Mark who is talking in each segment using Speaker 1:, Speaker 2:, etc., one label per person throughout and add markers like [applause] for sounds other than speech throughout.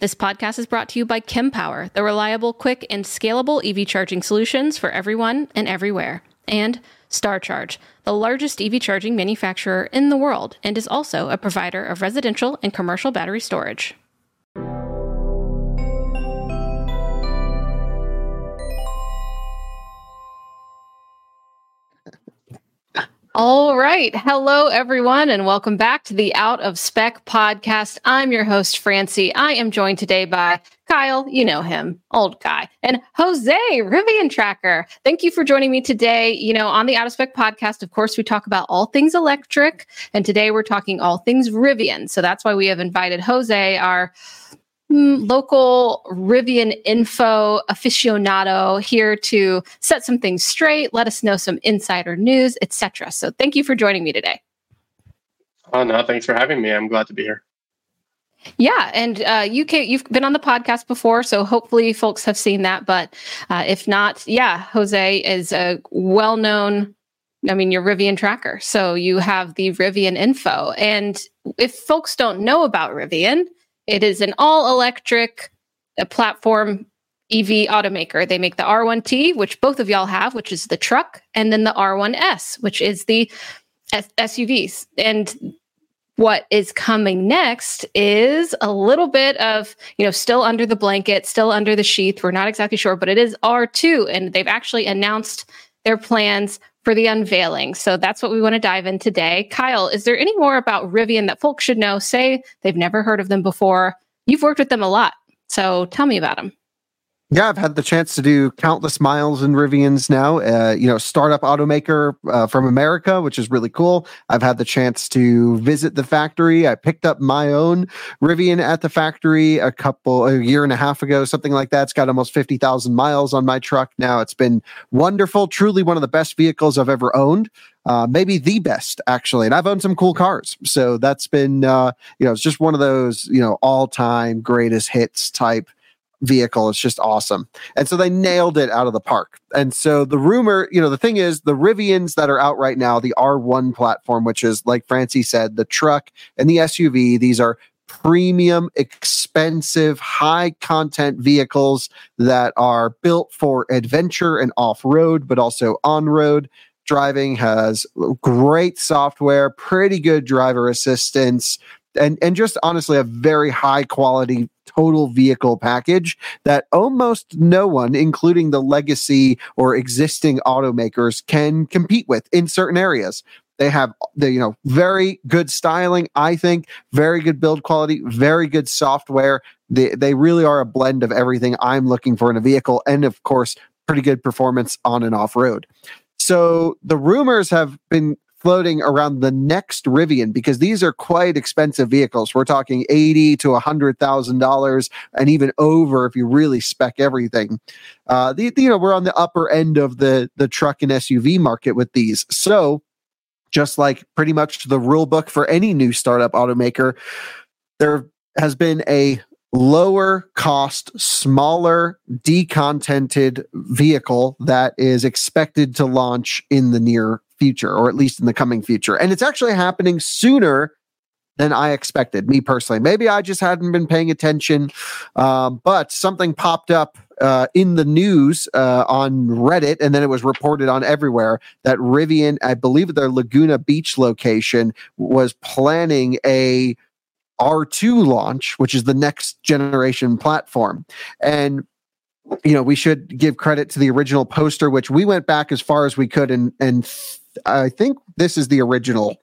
Speaker 1: This podcast is brought to you by Kempower, the reliable, quick, and scalable EV charging solutions for everyone and everywhere. And StarCharge, the largest EV charging manufacturer in the world, and is also a provider of residential and commercial battery storage. All right. Hello, everyone, and welcome back to the Out of Spec podcast. I'm your host, Francie. I am joined today by Kyle, you know him, old guy, and Jose, Rivian Tracker. Thank you for joining me today. You know, on the Out of Spec podcast, of course, we talk about all things electric, and today we're talking all things Rivian. So that's why we have invited Jose, our local Rivian info aficionado here to set some things straight, let us know some insider news, etc. So thank you for joining me today.
Speaker 2: Oh no, thanks for having me. I'm glad to be here.
Speaker 1: Yeah, and uh, you can, you've been on the podcast before, so hopefully folks have seen that. But uh, if not, yeah, Jose is a well-known. I mean, your Rivian tracker, so you have the Rivian info. And if folks don't know about Rivian, it is an all-electric uh, platform EV automaker. They make the R1T, which both of y'all have, which is the truck, and then the R1S, which is the S- SUVs. And what is coming next is a little bit of, you know, still under the blanket, still under the sheath. We're not exactly sure, but it is R2. And they've actually announced their plans for the unveiling. So that's what we want to dive in today. Kyle, is there any more about Rivian that folks should know? Say they've never heard of them before. You've worked with them a lot. So tell me about them.
Speaker 3: Yeah, I've had the chance to do countless miles in Rivians now. Uh, you know, startup automaker uh, from America, which is really cool. I've had the chance to visit the factory. I picked up my own Rivian at the factory a couple, a year and a half ago, something like that. It's got almost 50,000 miles on my truck now. It's been wonderful. Truly one of the best vehicles I've ever owned. Uh, maybe the best actually. And I've owned some cool cars. So that's been, uh, you know, it's just one of those, you know, all time greatest hits type vehicle. It's just awesome. And so they nailed it out of the park. And so the rumor, you know, the thing is, the Rivians that are out right now, the R1 platform, which is like Francie said, the truck and the SUV, these are premium, expensive, high content vehicles that are built for adventure and off road, but also on road. Driving has great software, pretty good driver assistance, and and just honestly a very high quality total vehicle package that almost no one, including the legacy or existing automakers, can compete with in certain areas. They have the you know very good styling, I think, very good build quality, very good software. They they really are a blend of everything I'm looking for in a vehicle, and of course, pretty good performance on and off road. So the rumors have been floating around the next Rivian because these are quite expensive vehicles. We're talking eighty to a hundred thousand dollars, and even over if you really spec everything. Uh, the, you know, we're on the upper end of the the truck and SUV market with these. So, just like pretty much the rule book for any new startup automaker, there has been a lower cost, smaller, decontented vehicle that is expected to launch in the near future, or at least in the coming future. And it's actually happening sooner than I expected, me personally. Maybe I just hadn't been paying attention, um, but something popped up uh, in the news uh, on Reddit, and then it was reported on everywhere that Rivian, I believe their Laguna Beach location, was planning a R2 launch, which is the next generation platform. And you know, we should give credit to the original poster, which we went back as far as we could, and and I think this is the original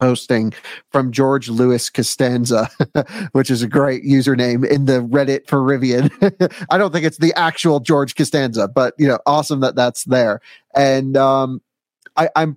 Speaker 3: posting from George Lewis Costanza, [laughs] which is a great username in the Reddit for Rivian. [laughs] I don't think it's the actual George Costanza, but you know, awesome that that's there. And um, I, I'm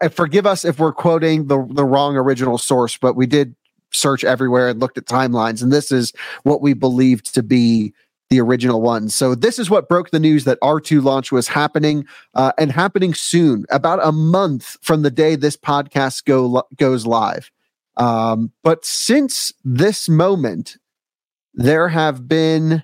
Speaker 3: I, forgive us if we're quoting the the wrong original source, but we did search everywhere and looked at timelines, and this is what we believed to be the original one. So this is what broke the news that R2 launch was happening uh, and happening soon, about a month from the day this podcast go goes live. Um, but since this moment, there have been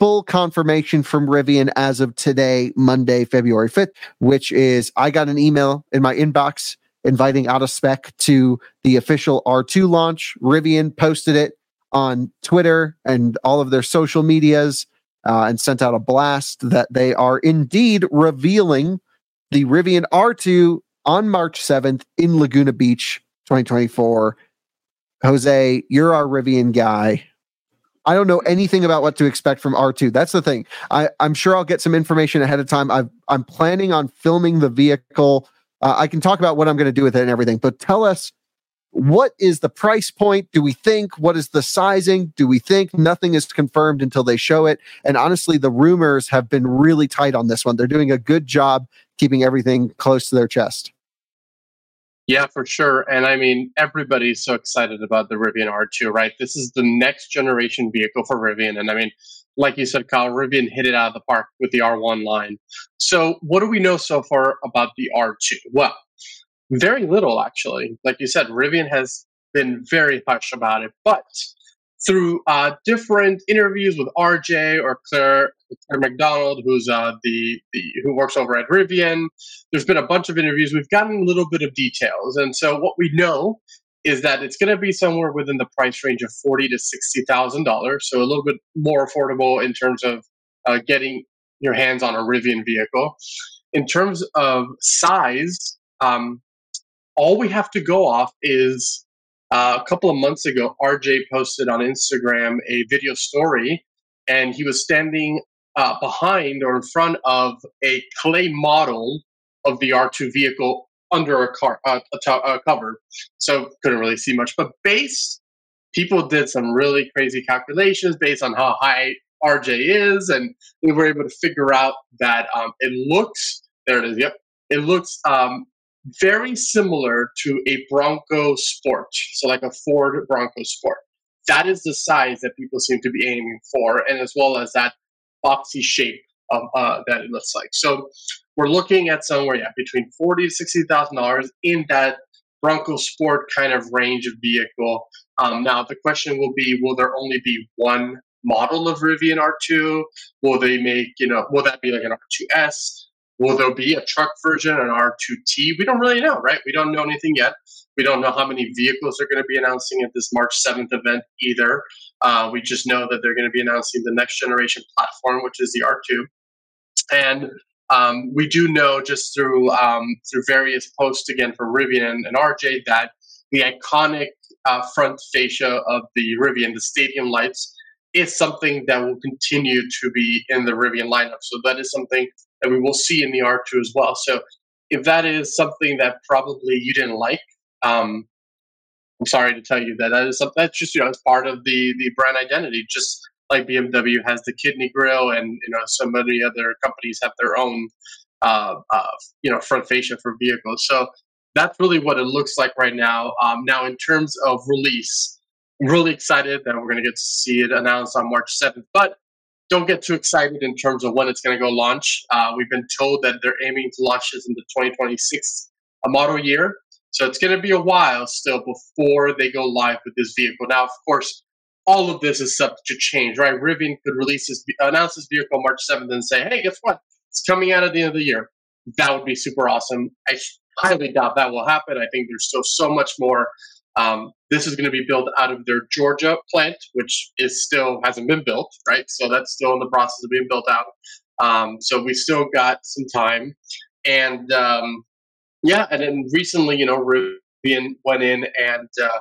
Speaker 3: full confirmation from Rivian as of today, Monday, February 5th, which is I got an email in my inbox inviting out of spec to the official R2 launch. Rivian posted it on Twitter and all of their social medias uh, and sent out a blast that they are indeed revealing the Rivian R2 on March 7th in Laguna Beach, 2024. Jose, you're our Rivian guy. I don't know anything about what to expect from R2. That's the thing. I, I'm sure I'll get some information ahead of time. i am planning on filming the vehicle. Uh, I can talk about what I'm going to do with it and everything, but tell us what is the price point? Do we think? What is the sizing? Do we think? Nothing is confirmed until they show it. And honestly, the rumors have been really tight on this one. They're doing a good job keeping everything close to their chest.
Speaker 2: Yeah, for sure. And I mean, everybody's so excited about the Rivian R2, right? This is the next generation vehicle for Rivian. And I mean, like you said, Kyle, Rivian hit it out of the park with the R1 line. So, what do we know so far about the R2? Well, very little, actually. Like you said, Rivian has been very hush about it, but through uh, different interviews with RJ or Claire, Claire McDonough, who's uh, the, the who works over at Rivian, there's been a bunch of interviews. We've gotten a little bit of details, and so what we know is that it's going to be somewhere within the price range of forty to sixty thousand dollars, so a little bit more affordable in terms of uh, getting your hands on a Rivian vehicle. In terms of size, um, all we have to go off is uh, a couple of months ago, RJ posted on Instagram a video story, and he was standing uh, behind or in front of a clay model of the R2 vehicle under a car uh, cover, so couldn't really see much. But based, people did some really crazy calculations based on how high RJ is, and we were able to figure out that um, it looks there it is. Yep, it looks um, very similar to a Bronco Sport, so like a Ford Bronco Sport. That is the size that people seem to be aiming for, and as well as that boxy shape of uh, that it looks like. So we're looking at somewhere, yeah, between forty to sixty thousand dollars in that Bronco Sport kind of range of vehicle. Um, now the question will be: Will there only be one model of Rivian R2? Will they make you know? Will that be like an R2S? Will there be a truck version, an R2T? We don't really know, right? We don't know anything yet. We don't know how many vehicles they're going to be announcing at this March 7th event either. Uh, we just know that they're going to be announcing the next generation platform, which is the R2. And um, we do know just through um, through various posts again from Rivian and, RJ that the iconic uh, front fascia of the Rivian, the stadium lights, is something that will continue to be in the Rivian lineup. So that is something that we will see in the R2 as well. So if that is something that probably you didn't like, um, I'm sorry to tell you that that is something that's just you know it's part of the the brand identity. Just like BMW has the kidney grill, and you know so many other companies have their own uh, uh, you know front fascia for vehicles. So that's really what it looks like right now. Um, now in terms of release, really excited that we're going to get to see it announced on March 7th. But don't get too excited in terms of when it's going to go launch. Uh, we've been told that they're aiming to launch this in the 2026 model year. So it's going to be a while still before they go live with this vehicle. Now, of course, all of this is subject to change, right? Rivian could release this, announce this vehicle March 7th and say, hey, guess what? It's coming out at the end of the year. That would be super awesome. I highly doubt that will happen. I think there's still so much more Um, this is going to be built out of their Georgia plant, which is still hasn't been built, right? So that's still in the process of being built out. Um, so we still got some time, and um, yeah, and then recently, you know, Rivian went in and uh,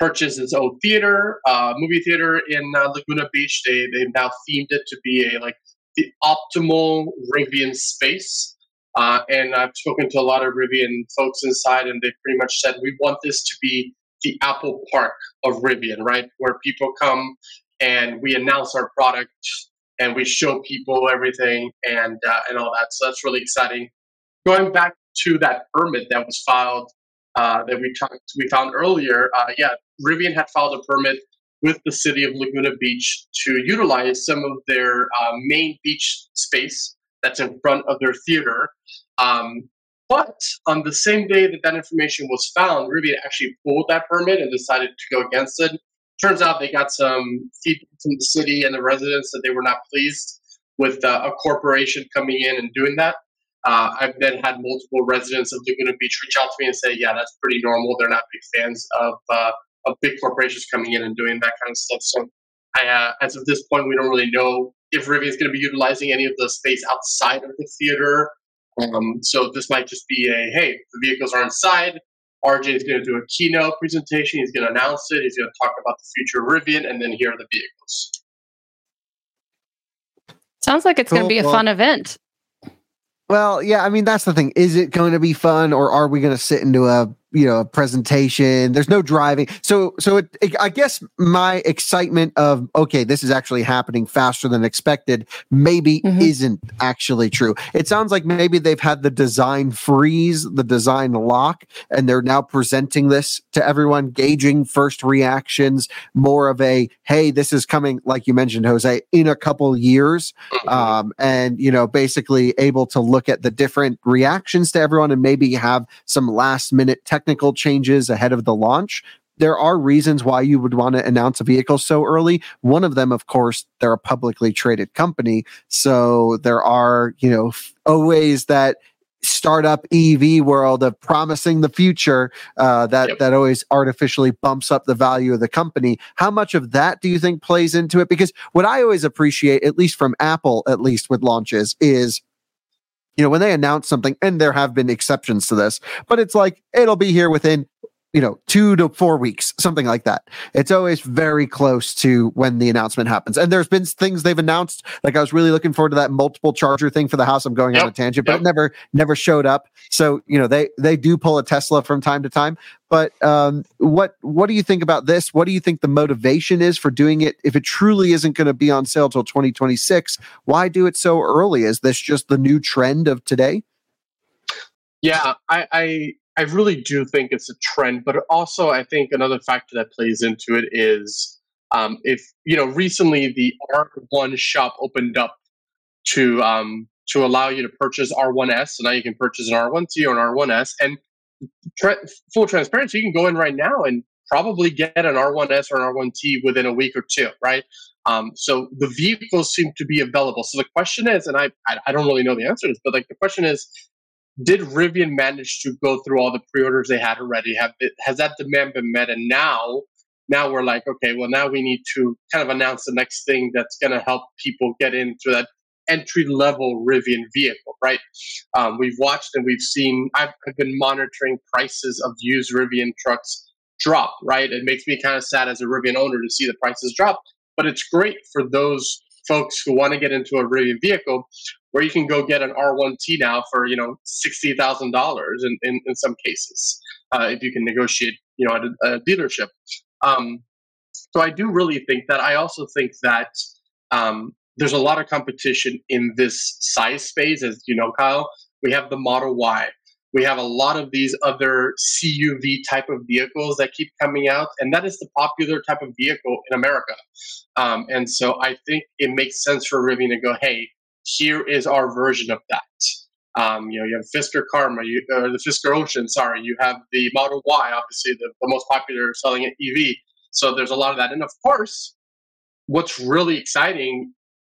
Speaker 2: purchased its own theater, uh, movie theater in uh, Laguna Beach. They they now themed it to be a like the optimal Rivian space. Uh, and I've spoken to a lot of Rivian folks inside, and they pretty much said we want this to be the Apple Park of Rivian, right? Where people come and we announce our product and we show people everything and uh, and all that. So that's really exciting. Going back to that permit that was filed uh, that we talked we found earlier, uh, yeah, Rivian had filed a permit with the city of Laguna Beach to utilize some of their uh, main beach space that's in front of their theater. Um, but on the same day that that information was found, Rivian actually pulled that permit and decided to go against it. Turns out they got some feedback from the city and the residents that they were not pleased with uh, a corporation coming in and doing that. Uh, I've then had multiple residents of Laguna Beach reach out to me and say, "Yeah, that's pretty normal. They're not big fans of uh, of big corporations coming in and doing that kind of stuff." So, I, uh, as of this point, we don't really know if Rivian is going to be utilizing any of the space outside of the theater. Um, so this might just be a, "Hey, the vehicles are inside. RJ is going to do a keynote presentation. He's going to announce it. He's going to talk about the future of Rivian, and then here are the vehicles."
Speaker 1: Sounds like it's cool. going to be a well, fun event.
Speaker 3: Well, yeah, I mean that's the thing. Is it going to be fun, or are we going to sit into a you know a presentation there's no driving so so it, it, i guess my excitement of okay this is actually happening faster than expected maybe mm-hmm. isn't actually true it sounds like maybe they've had the design freeze the design lock and they're now presenting this to everyone gauging first reactions more of a hey this is coming like you mentioned jose in a couple years mm-hmm. um, and you know basically able to look at the different reactions to everyone and maybe have some last minute tech technical changes ahead of the launch, there are reasons why you would want to announce a vehicle so early. One of them, of course, they're a publicly traded company. So there are, you know, always that startup EV world of promising the future uh, that yep. that always artificially bumps up the value of the company. How much of that do you think plays into it? Because what I always appreciate, at least from Apple, at least with launches, is you know, when they announce something, and there have been exceptions to this, but it's like it'll be here within you know, two to four weeks, something like that. It's always very close to when the announcement happens. And there's been things they've announced. Like I was really looking forward to that multiple charger thing for the house. I'm going yep. on a tangent, but yep. it never, never showed up. So, you know, they, they do pull a Tesla from time to time. But um, what, what do you think about this? What do you think the motivation is for doing it? If it truly isn't going to be on sale till 2026, why do it so early? Is this just the new trend of today?
Speaker 2: Yeah, I, I I really do think it's a trend, but also I think another factor that plays into it is um, if you know recently the R1 shop opened up to um, to allow you to purchase R1S, so now you can purchase an R1T or an R1S, and tra- full transparency, you can go in right now and probably get an R1S or an R1T within a week or two, right? Um, so the vehicles seem to be available. So the question is, and I, I don't really know the answer to this, but like the question is, did Rivian manage to go through all the pre-orders they had already? Have has that demand been met? And now, now we're like, okay, well, now we need to kind of announce the next thing that's going to help people get into that entry level Rivian vehicle, right? Um, we've watched and we've seen. I've, I've been monitoring prices of used Rivian trucks drop, right? It makes me kind of sad as a Rivian owner to see the prices drop, but it's great for those folks who want to get into a Rivian vehicle where you can go get an R1T now for you know sixty thousand dollars in, in some cases uh, if you can negotiate you know at a, a dealership. Um, so I do really think that. I also think that um, there's a lot of competition in this size space, as you know, Kyle. We have the Model Y. We have a lot of these other CUV type of vehicles that keep coming out, and that is the popular type of vehicle in America. Um, and so I think it makes sense for Rivian to go, hey, here is our version of that. Um, you know, you have Fisker Karma, you, or the Fisker Ocean, sorry. You have the Model Y, obviously the, the most popular selling EV. So there's a lot of that. And of course, what's really exciting,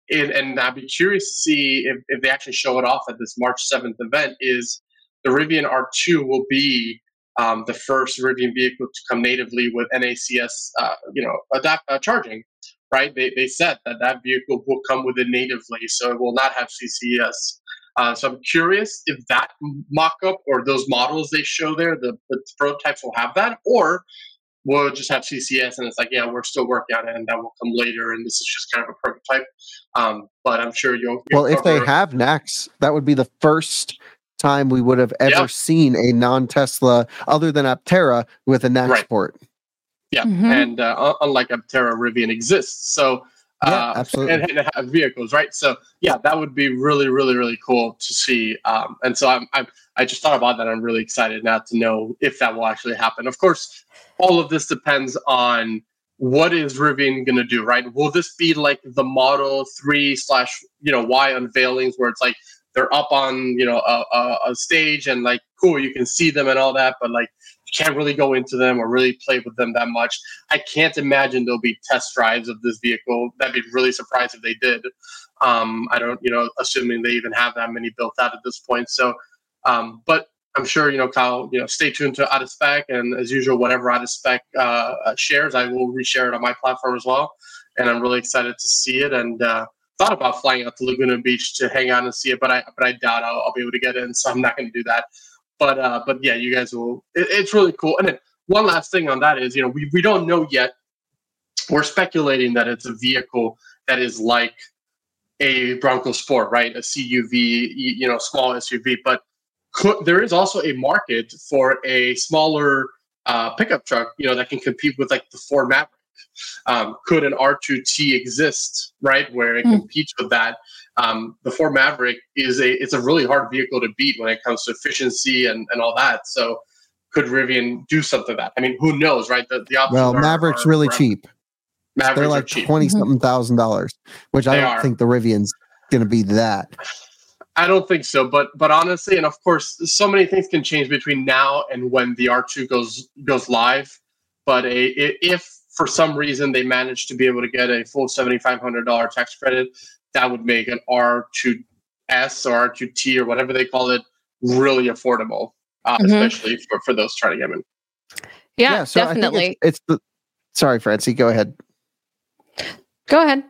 Speaker 2: in, and I'd be curious to see if, if they actually show it off at this March 7th event, is the Rivian R2 will be um, the first Rivian vehicle to come natively with NACS, uh, you know, adapt uh, charging. Right? They they said that that vehicle will come with it natively, so it will not have CCS. Uh, so I'm curious if that mock-up or those models they show there, the, the prototypes will have that, or we'll just have CCS and it's like, yeah, we're still working on it and that will come later. And this is just kind of a prototype. Um, but I'm sure you'll.
Speaker 3: you'll well, if they have NACS, that would be the first time we would have ever yeah. seen a non Tesla other than Aptera with a NACS right. port.
Speaker 2: Yeah. Mm-hmm. And uh, unlike Aptera, Rivian exists. So,
Speaker 3: yeah, uh, absolutely.
Speaker 2: And, and, have vehicles, right? So, yeah, that would be really, really, really cool to see. Um, and so, I'm, I'm, I just thought about that. I'm really excited now to know if that will actually happen. Of course, all of this depends on what is Rivian going to do, right? Will this be like the Model 3 slash, you know, Y unveilings where it's like they're up on, you know, a, a, a, stage and like, cool, you can see them and all that, but like can't really go into them or really play with them that much. I can't imagine there'll be test drives of this vehicle. That'd be really surprised if they did. Um, I don't, you know, assuming they even have that many built out at this point. So, um, but I'm sure you know Kyle. You know, stay tuned to out of spec, and as usual, whatever out of spec uh, shares, I will reshare it on my platform as well. And I'm really excited to see it. And uh, thought about flying out to Laguna Beach to hang out and see it, but I but I doubt I'll, I'll be able to get in, so I'm not going to do that. But uh, but yeah, you guys will. It, it's really cool. And then one last thing on that is, you know, we we don't know yet. We're speculating that it's a vehicle that is like a Bronco Sport, right? A CUV, you know, small SUV, but could, there is also a market for a smaller uh, pickup truck, you know, that can compete with like the Ford Maverick. Um, could an R2T exist, right, where it mm. competes with that? Um, the Ford Maverick is a it's a really hard vehicle to beat when it comes to efficiency and, and all that. So, could Rivian do something like that? I mean, who knows, right? The, the
Speaker 3: well, are, Maverick's are really cheap.
Speaker 2: Mavericks
Speaker 3: They're like twenty something thousand dollars, which they I don't are. think the Rivian's going to be that.
Speaker 2: I don't think so, but but honestly, and of course, so many things can change between now and when the R2 goes goes live. But a, if for some reason they manage to be able to get a full seventy five hundred dollar tax credit, that would make an R2S or R2T or whatever they call it really affordable, uh, mm-hmm. especially for, for those trying to get in.
Speaker 1: Yeah, yeah so definitely.
Speaker 3: It's, it's the sorry, Francie, go ahead.
Speaker 1: Go ahead.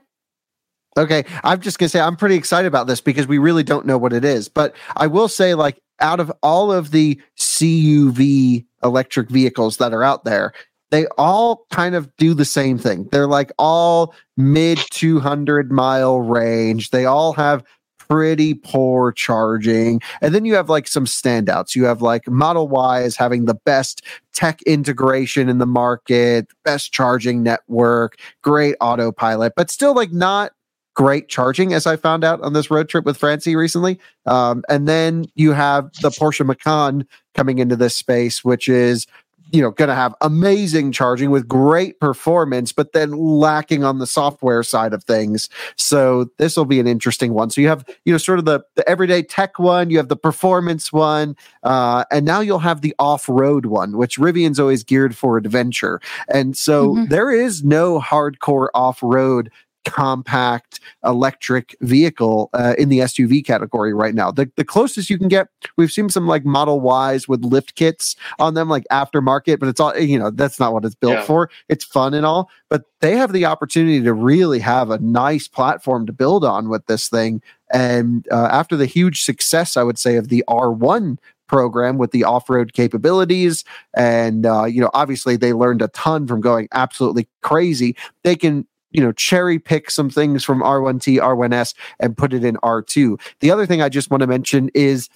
Speaker 3: Okay, I'm just gonna say I'm pretty excited about this because we really don't know what it is. But I will say, like, out of all of the CUV electric vehicles that are out there, they all kind of do the same thing. They're like all mid 200 mile range. They all have pretty poor charging. And then you have like some standouts. You have like Model Y is having the best tech integration in the market, best charging network, great autopilot, but still like not great charging, as I found out on this road trip with Francie recently. Um, and then you have the Porsche Macan coming into this space, which is you know going to have amazing charging with great performance but then lacking on the software side of things. So this will be an interesting one. So you have you know sort of the, the everyday tech one you have the performance one uh, and now you'll have the off-road one which rivian's always geared for adventure. And so mm-hmm. there is no hardcore off-road compact electric vehicle uh, in the SUV category right now. The, the closest you can get, we've seen some like Model Ys with lift kits on them, like aftermarket, but it's all, you know, that's not what it's built yeah. for. It's fun and all, but they have the opportunity to really have a nice platform to build on with this thing. And uh, after the huge success, I would say, of the R1 program with the off-road capabilities and uh, you know obviously they learned a ton from going absolutely crazy they can you know cherry pick some things from R1T, R1S and put it in R2. The other thing I just want to mention is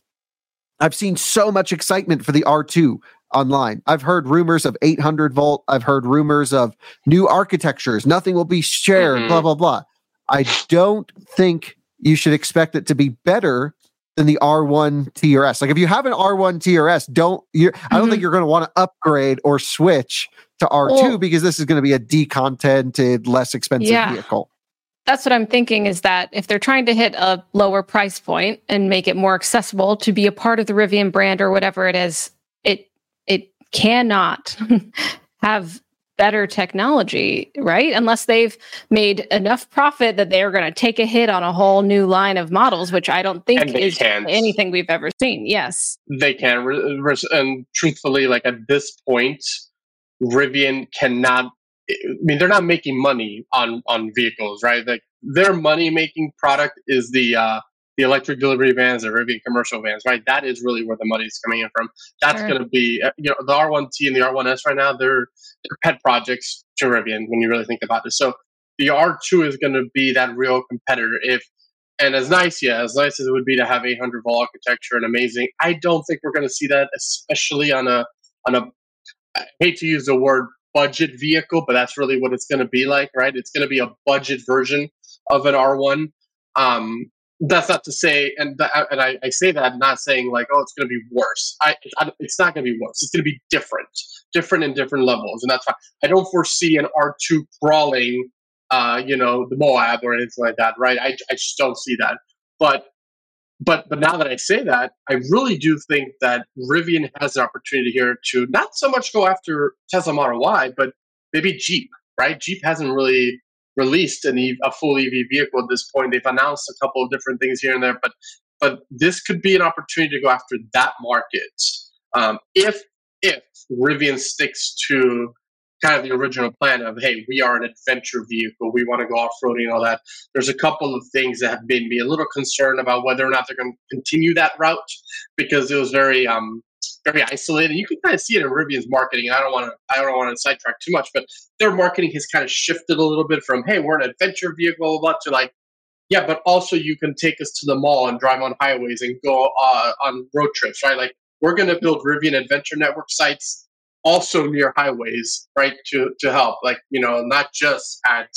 Speaker 3: I've seen so much excitement for the R2 online. I've heard rumors of 800 volt. I've heard rumors of new architectures. Nothing will be shared, mm-hmm. blah, blah, blah. I don't think you should expect it to be better than the R1 TRS. Like if you have an R1 TRS, don't you mm-hmm. I don't think mm-hmm. you're going to want to upgrade or switch to R2 well, because this is going to be a decontented, less expensive yeah. vehicle.
Speaker 1: That's what I'm thinking is that if they're trying to hit a lower price point and make it more accessible to be a part of the Rivian brand or whatever it is, it it cannot [laughs] have better technology, right? Unless they've made enough profit that they're going to take a hit on a whole new line of models, which I don't think is can't. anything we've ever seen. Yes,
Speaker 2: they can. And truthfully, like at this point, Rivian cannot. I mean, they're not making money on on vehicles, right? Like their money making product is the uh, the electric delivery vans, the Rivian commercial vans, right? That is really where the money is coming in from. That's sure. going to be, uh, you know, the R1T and the R1S right now, they're, they're pet projects to Rivian when you really think about it. So the R2 is going to be that real competitor. If and as nice, yeah, as nice as it would be to have 800 volt architecture and amazing, I don't think we're going to see that, especially on a on a. I hate to use the word budget vehicle, but that's really what it's going to be like, right? It's going to be a budget version of an R1. Um, that's not to say, and and I, I, say that not saying like, oh, it's going to be worse. I, I it's not going to be worse. It's going to be different, different in different levels, and that's fine. I don't foresee an R two crawling, uh, you know, the Moab or anything like that, right? I, I just don't see that. But but but now that I say that, I really do think that Rivian has an opportunity here to not so much go after Tesla Model Y, but maybe Jeep, right? Jeep hasn't really released an EV, a full EV vehicle at this point. They've announced a couple of different things here and there, but but this could be an opportunity to go after that market um, if if Rivian sticks to kind of the original plan of hey we are an adventure vehicle we want to go off-roading and all that there's a couple of things that have made me a little concerned about whether or not they're going to continue that route because it was very um, very isolated. You can kind of see it in Rivian's marketing. I don't want to I don't want to sidetrack too much, but their marketing has kind of shifted a little bit from hey, we're an adventure vehicle, blah, to like yeah, but also you can take us to the mall and drive on highways and go uh, on road trips, right? Like we're going to build Rivian Adventure Network sites also near highways, right? To to help, like you know, not just at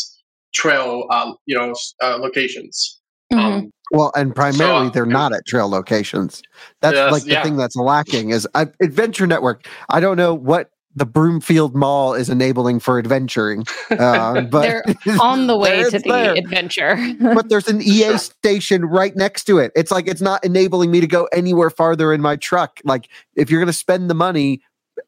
Speaker 2: trail, uh, you know, uh, locations.
Speaker 3: Mm-hmm. Um, well, and primarily so, they're not at trail locations. That's yes, like the yeah. thing that's lacking is I, Adventure Network. I don't know what the Broomfield Mall is enabling for adventuring, uh, [laughs] but
Speaker 1: they're on the [laughs] way to the there. adventure.
Speaker 3: but [laughs] there's an EA station right next to it. It's like it's not enabling me to go anywhere farther in my truck. Like if you're going to spend the money,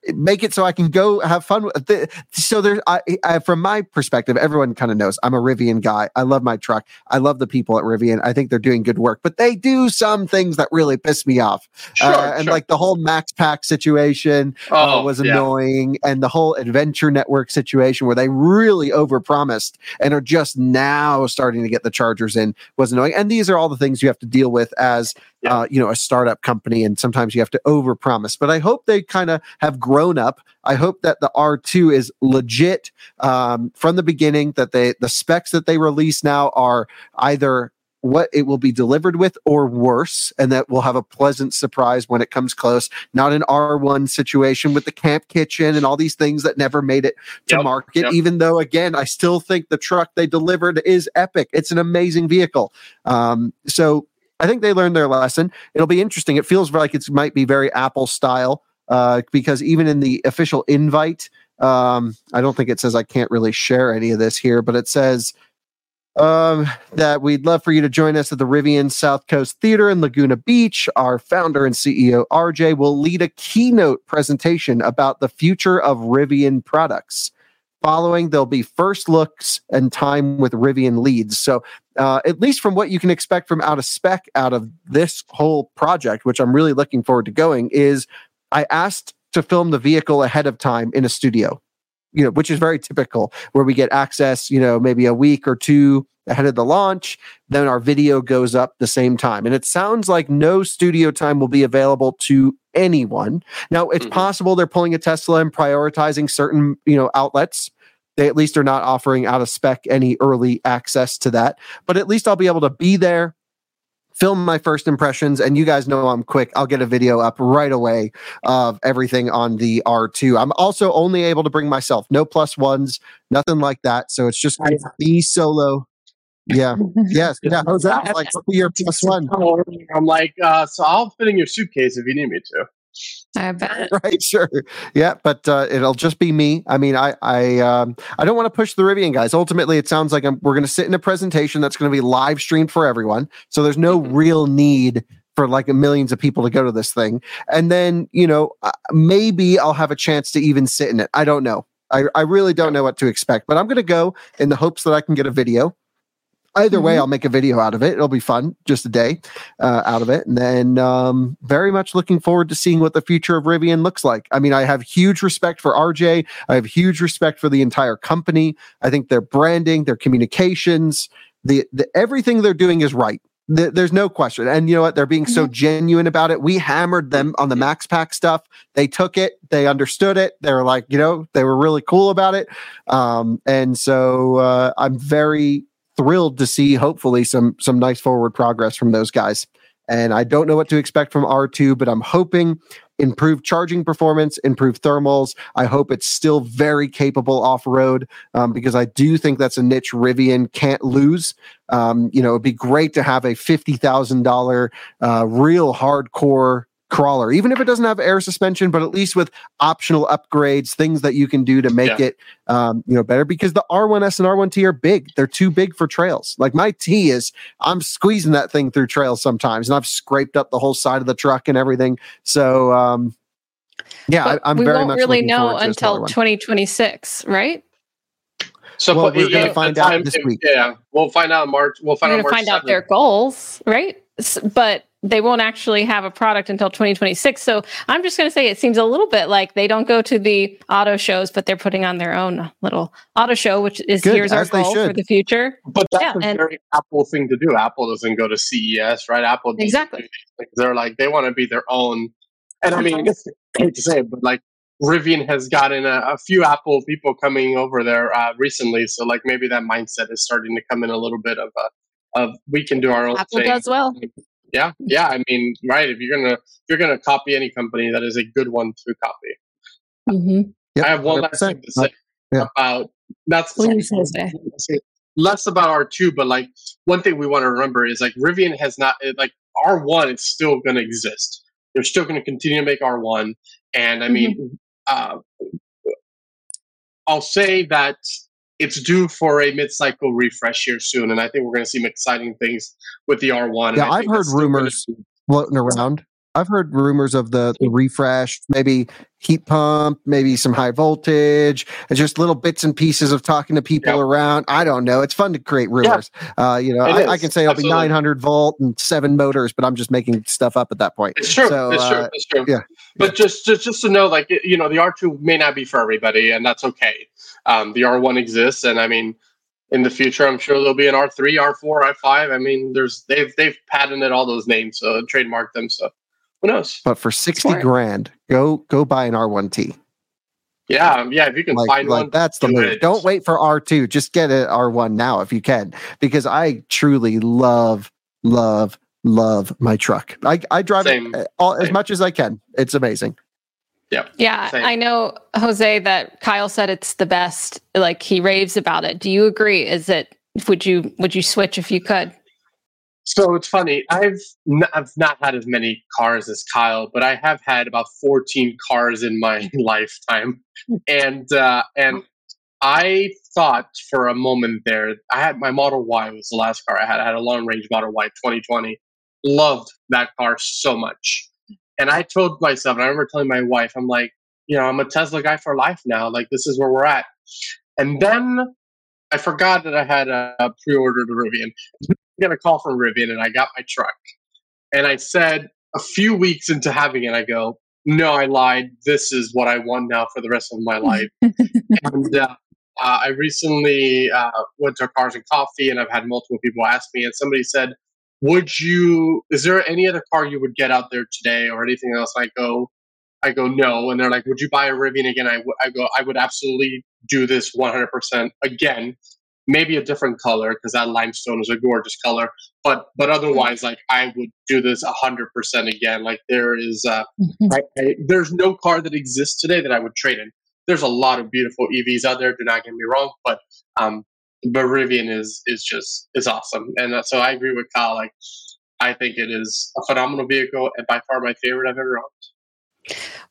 Speaker 3: make it so I can go have fun with it. So there's, I, I, from my perspective, everyone kind of knows I'm a Rivian guy. I love my truck. I love the people at Rivian. I think they're doing good work, but they do some things that really piss me off. Sure, uh, and sure. like the whole Max Pack situation uh, oh, uh, was annoying, yeah. and the whole Adventure Network situation where they really overpromised and are just now starting to get the chargers in was annoying. And these are all the things you have to deal with as yeah. uh, you know a startup company, and sometimes you have to overpromise. But I hope they kind of have grown up. I hope that the R2 is legit um, from the beginning. That they the specs that they release now are either what it will be delivered with or worse and that we'll have a pleasant surprise when it comes close not an r1 situation with the camp kitchen and all these things that never made it to yep, market yep. even though again i still think the truck they delivered is epic it's an amazing vehicle um, so I think they learned their lesson. It'll be interesting. It feels like it might be very Apple style uh, because even in the official invite, um, I don't think it says I can't really share any of this here, but it says um, that we'd love for you to join us at the Rivian South Coast Theater in Laguna Beach. Our founder and CEO, RJ, will lead a keynote presentation about the future of Rivian products. Following, there'll be first looks and time with Rivian leads. So, uh, at least from what you can expect from out of spec out of this whole project, which I'm really looking forward to going, is I asked to film the vehicle ahead of time in a studio, you know, which is very typical where we get access, you know, maybe a week or two ahead of the launch. Then our video goes up the same time. And it sounds like no studio time will be available to anyone. Now, it's mm-hmm. possible they're pulling a Tesla and prioritizing certain, you know, outlets. They at least are not offering out of spec any early access to that. But at least I'll be able to be there, film my first impressions, and you guys know I'm quick. I'll get a video up right away of everything on the R2. I'm also only able to bring myself, no plus ones, nothing like that. So it's just me solo yeah. Yes. [laughs] Yeah. How's that? Like [laughs] your plus one.
Speaker 2: I'm like, uh, so I'll fit in your suitcase if you need me to.
Speaker 1: I bet. [laughs]
Speaker 3: Right, sure. Yeah, but uh, it'll just be me. I mean, I I um, I don't want to push the Rivian guys. Ultimately, it sounds like I'm, we're going to sit in a presentation that's going to be live streamed for everyone. So there's no mm-hmm. real need for like millions of people to go to this thing. And then you know uh, maybe I'll have a chance to even sit in it. I don't know. I, I really don't know what to expect, but I'm going to go in the hopes that I can get a video. Either way,
Speaker 1: Mhm.
Speaker 3: I'll make a video out of it. It'll be fun, just a day uh, out of it. And then um, very much looking forward to seeing what the future of Rivian looks like. I mean, I have huge respect for RJ. I have huge respect for the entire company. I think their branding, their communications, the, the everything they're doing is right. Th- There's no question. And you know what? They're being so genuine about it. We hammered them on the Max Pack stuff. They took it, they understood it. They were like, you know, they were really cool about it. Um, and so uh, I'm very thrilled to see hopefully some some nice forward progress from those guys. And I don't know what to expect from R2, but I'm hoping improved charging performance, improved thermals. I hope it's still very capable off road um, because I do think that's a niche Rivian can't lose. Um, you know, it'd be great to have a fifty thousand dollar uh, real hardcore crawler, even if it doesn't have air suspension, but at least with optional upgrades, things that you can do to make
Speaker 2: Yeah.
Speaker 3: it um, you know better. Because the R1S and R1T are big; they're too big for trails. Like my T is, I'm squeezing that thing through trails sometimes, and I've scraped up the whole side of the truck and everything. So. Um, yeah,
Speaker 1: But
Speaker 3: I, I'm
Speaker 1: we
Speaker 3: very
Speaker 1: won't
Speaker 3: much
Speaker 1: really know
Speaker 3: forward to a smaller
Speaker 1: until 2026, right?
Speaker 2: So
Speaker 3: Well, we're gonna find out
Speaker 2: time-
Speaker 3: this week.
Speaker 2: Yeah, we'll find out in March. We'll find
Speaker 1: We're
Speaker 2: out
Speaker 1: going to
Speaker 2: March
Speaker 1: find out their goals, right? But they won't actually have a product until 2026. So I'm just going to say it seems a little bit like they don't go to the auto shows, but they're putting on their own little auto show, which is
Speaker 3: Good,
Speaker 1: here's our goal for the future.
Speaker 2: But that's
Speaker 1: Yeah,
Speaker 2: a
Speaker 1: and-
Speaker 2: very Apple thing to do. Apple doesn't go to CES, right? Apple doesn't
Speaker 1: Exactly.
Speaker 2: do. They're like they want to be their own. And I mean, it's hate to say it, but like Rivian has gotten a, a few Apple people coming over there uh, recently, so like maybe that mindset is starting to come in a little bit of a of we can do our own
Speaker 1: Apple
Speaker 2: thing.
Speaker 1: does well.
Speaker 2: Yeah, yeah. I mean, right? If you're gonna if you're gonna copy any company, that is a good one to copy.
Speaker 1: hmm
Speaker 3: Yep,
Speaker 2: I have one last
Speaker 3: 100%.
Speaker 2: thing to say
Speaker 3: Yeah.
Speaker 2: about that's
Speaker 1: Please,
Speaker 2: less about R two, but like one thing we want to remember is like Rivian has not like R one is still going to exist. They're still going to continue to make R one, and I mean, uh, I'll say that it's due for a mid cycle refresh here soon, and I think we're going to see some exciting things with the R one.
Speaker 3: Yeah, I've heard rumors. floating around. I've heard rumors of the, the refresh, maybe heat pump, maybe some high voltage, and just little bits and pieces of talking to people
Speaker 2: Yeah.
Speaker 3: around. I don't know. It's fun to create rumors. Uh, you know, I, I can say it'll be 900 volt and seven motors, but I'm just making stuff up at that point.
Speaker 2: It's true.
Speaker 3: So,
Speaker 2: it's true.
Speaker 3: uh,
Speaker 2: It's true.
Speaker 3: yeah.
Speaker 2: But just, just just to know, like you know, the R two may not be for everybody, and that's okay. Um, the R one exists, and I mean, in the future, I'm sure there'll be an R three, R four, R five. I mean, there's they've they've patented all those names, so trademarked them. So who knows?
Speaker 3: But for 60
Speaker 1: Smart.
Speaker 3: grand, go go buy an R1T.
Speaker 2: Yeah, um, yeah. If you can
Speaker 3: Like,
Speaker 2: find
Speaker 3: like
Speaker 2: one,
Speaker 3: that's the
Speaker 2: do
Speaker 3: move.
Speaker 2: it.
Speaker 3: Don't wait for R2. Just get an R1 now if you can, because I truly love, love, love my truck. I, I drive
Speaker 2: Same.
Speaker 3: it uh, all, as
Speaker 2: Same.
Speaker 3: much as I can. It's amazing.
Speaker 1: Yeah,
Speaker 2: Same.
Speaker 1: I know, Jose, that Kyle said it's the best. Like he raves about it. Do you agree? Is it? Would you would you switch if you could?
Speaker 2: So it's funny. I've n- I've not had as many cars as Kyle, but I have had about 14 cars in my [laughs] lifetime, and uh, and I thought for a moment there, I had my Model Y was the last car I had. I had a long range Model Y 2020. Loved that car so much, and I told myself, and I remember telling my wife, I'm like, you know, I'm a Tesla guy for life now. Like this is where we're at. And then I forgot that I had uh, pre-ordered a Rivian. I got a call from Rivian and I got my truck. And I said a few weeks into having it, I go, no, I lied. This is what I want now for the rest of my life. [laughs] and uh, uh, I recently uh, went to Cars and Coffee and I've had multiple people ask me, and somebody said, would you, is there any other car you would get out there today or anything else? I go, I go, no. And they're like, would you buy a Rivian again? I, w- I go, I would absolutely do this 100% again. Maybe a different color because that limestone is a gorgeous color. But but otherwise, like I would do this 100% again. Like there is, uh, I, I, there's no car that exists today that I would trade in. There's a lot of beautiful EVs out there. Do not get me wrong, but um, but Rivian is is just is awesome. And uh, so I agree with Kyle. Like I think it is a phenomenal vehicle and by far my favorite I've ever owned.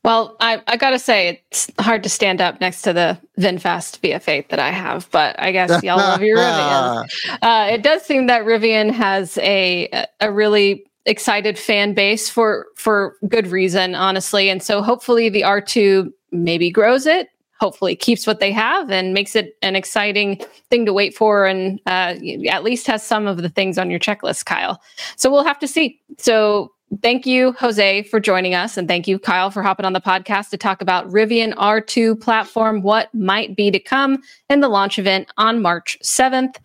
Speaker 1: Well, I, I gotta say it's hard to stand up next to the VinFast VF8 that I have, but I guess [laughs] y'all love your Rivian. Uh, it does seem that Rivian has a a really excited fan base for for good reason, honestly, and so hopefully the R2 maybe grows it. hopefully keeps what they have and makes it an exciting thing to wait for and uh, at least has some of the things on your checklist, Kyle. So we'll have to see. So thank you, Jose, for joining us. And thank you, Kyle, for hopping on the podcast to talk about Rivian R2 platform, what might be to come in the launch event on March 7th.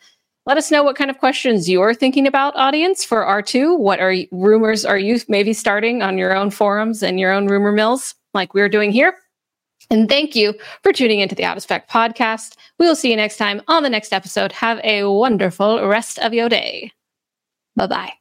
Speaker 1: Let us know what kind of questions you're thinking about, audience, for R2. What are rumors are you maybe starting on your own forums and your own rumor mills like we're doing here? And thank you for tuning into the Out of Spec podcast. We will see you next time on the next episode. Have a wonderful rest of your day. Bye bye.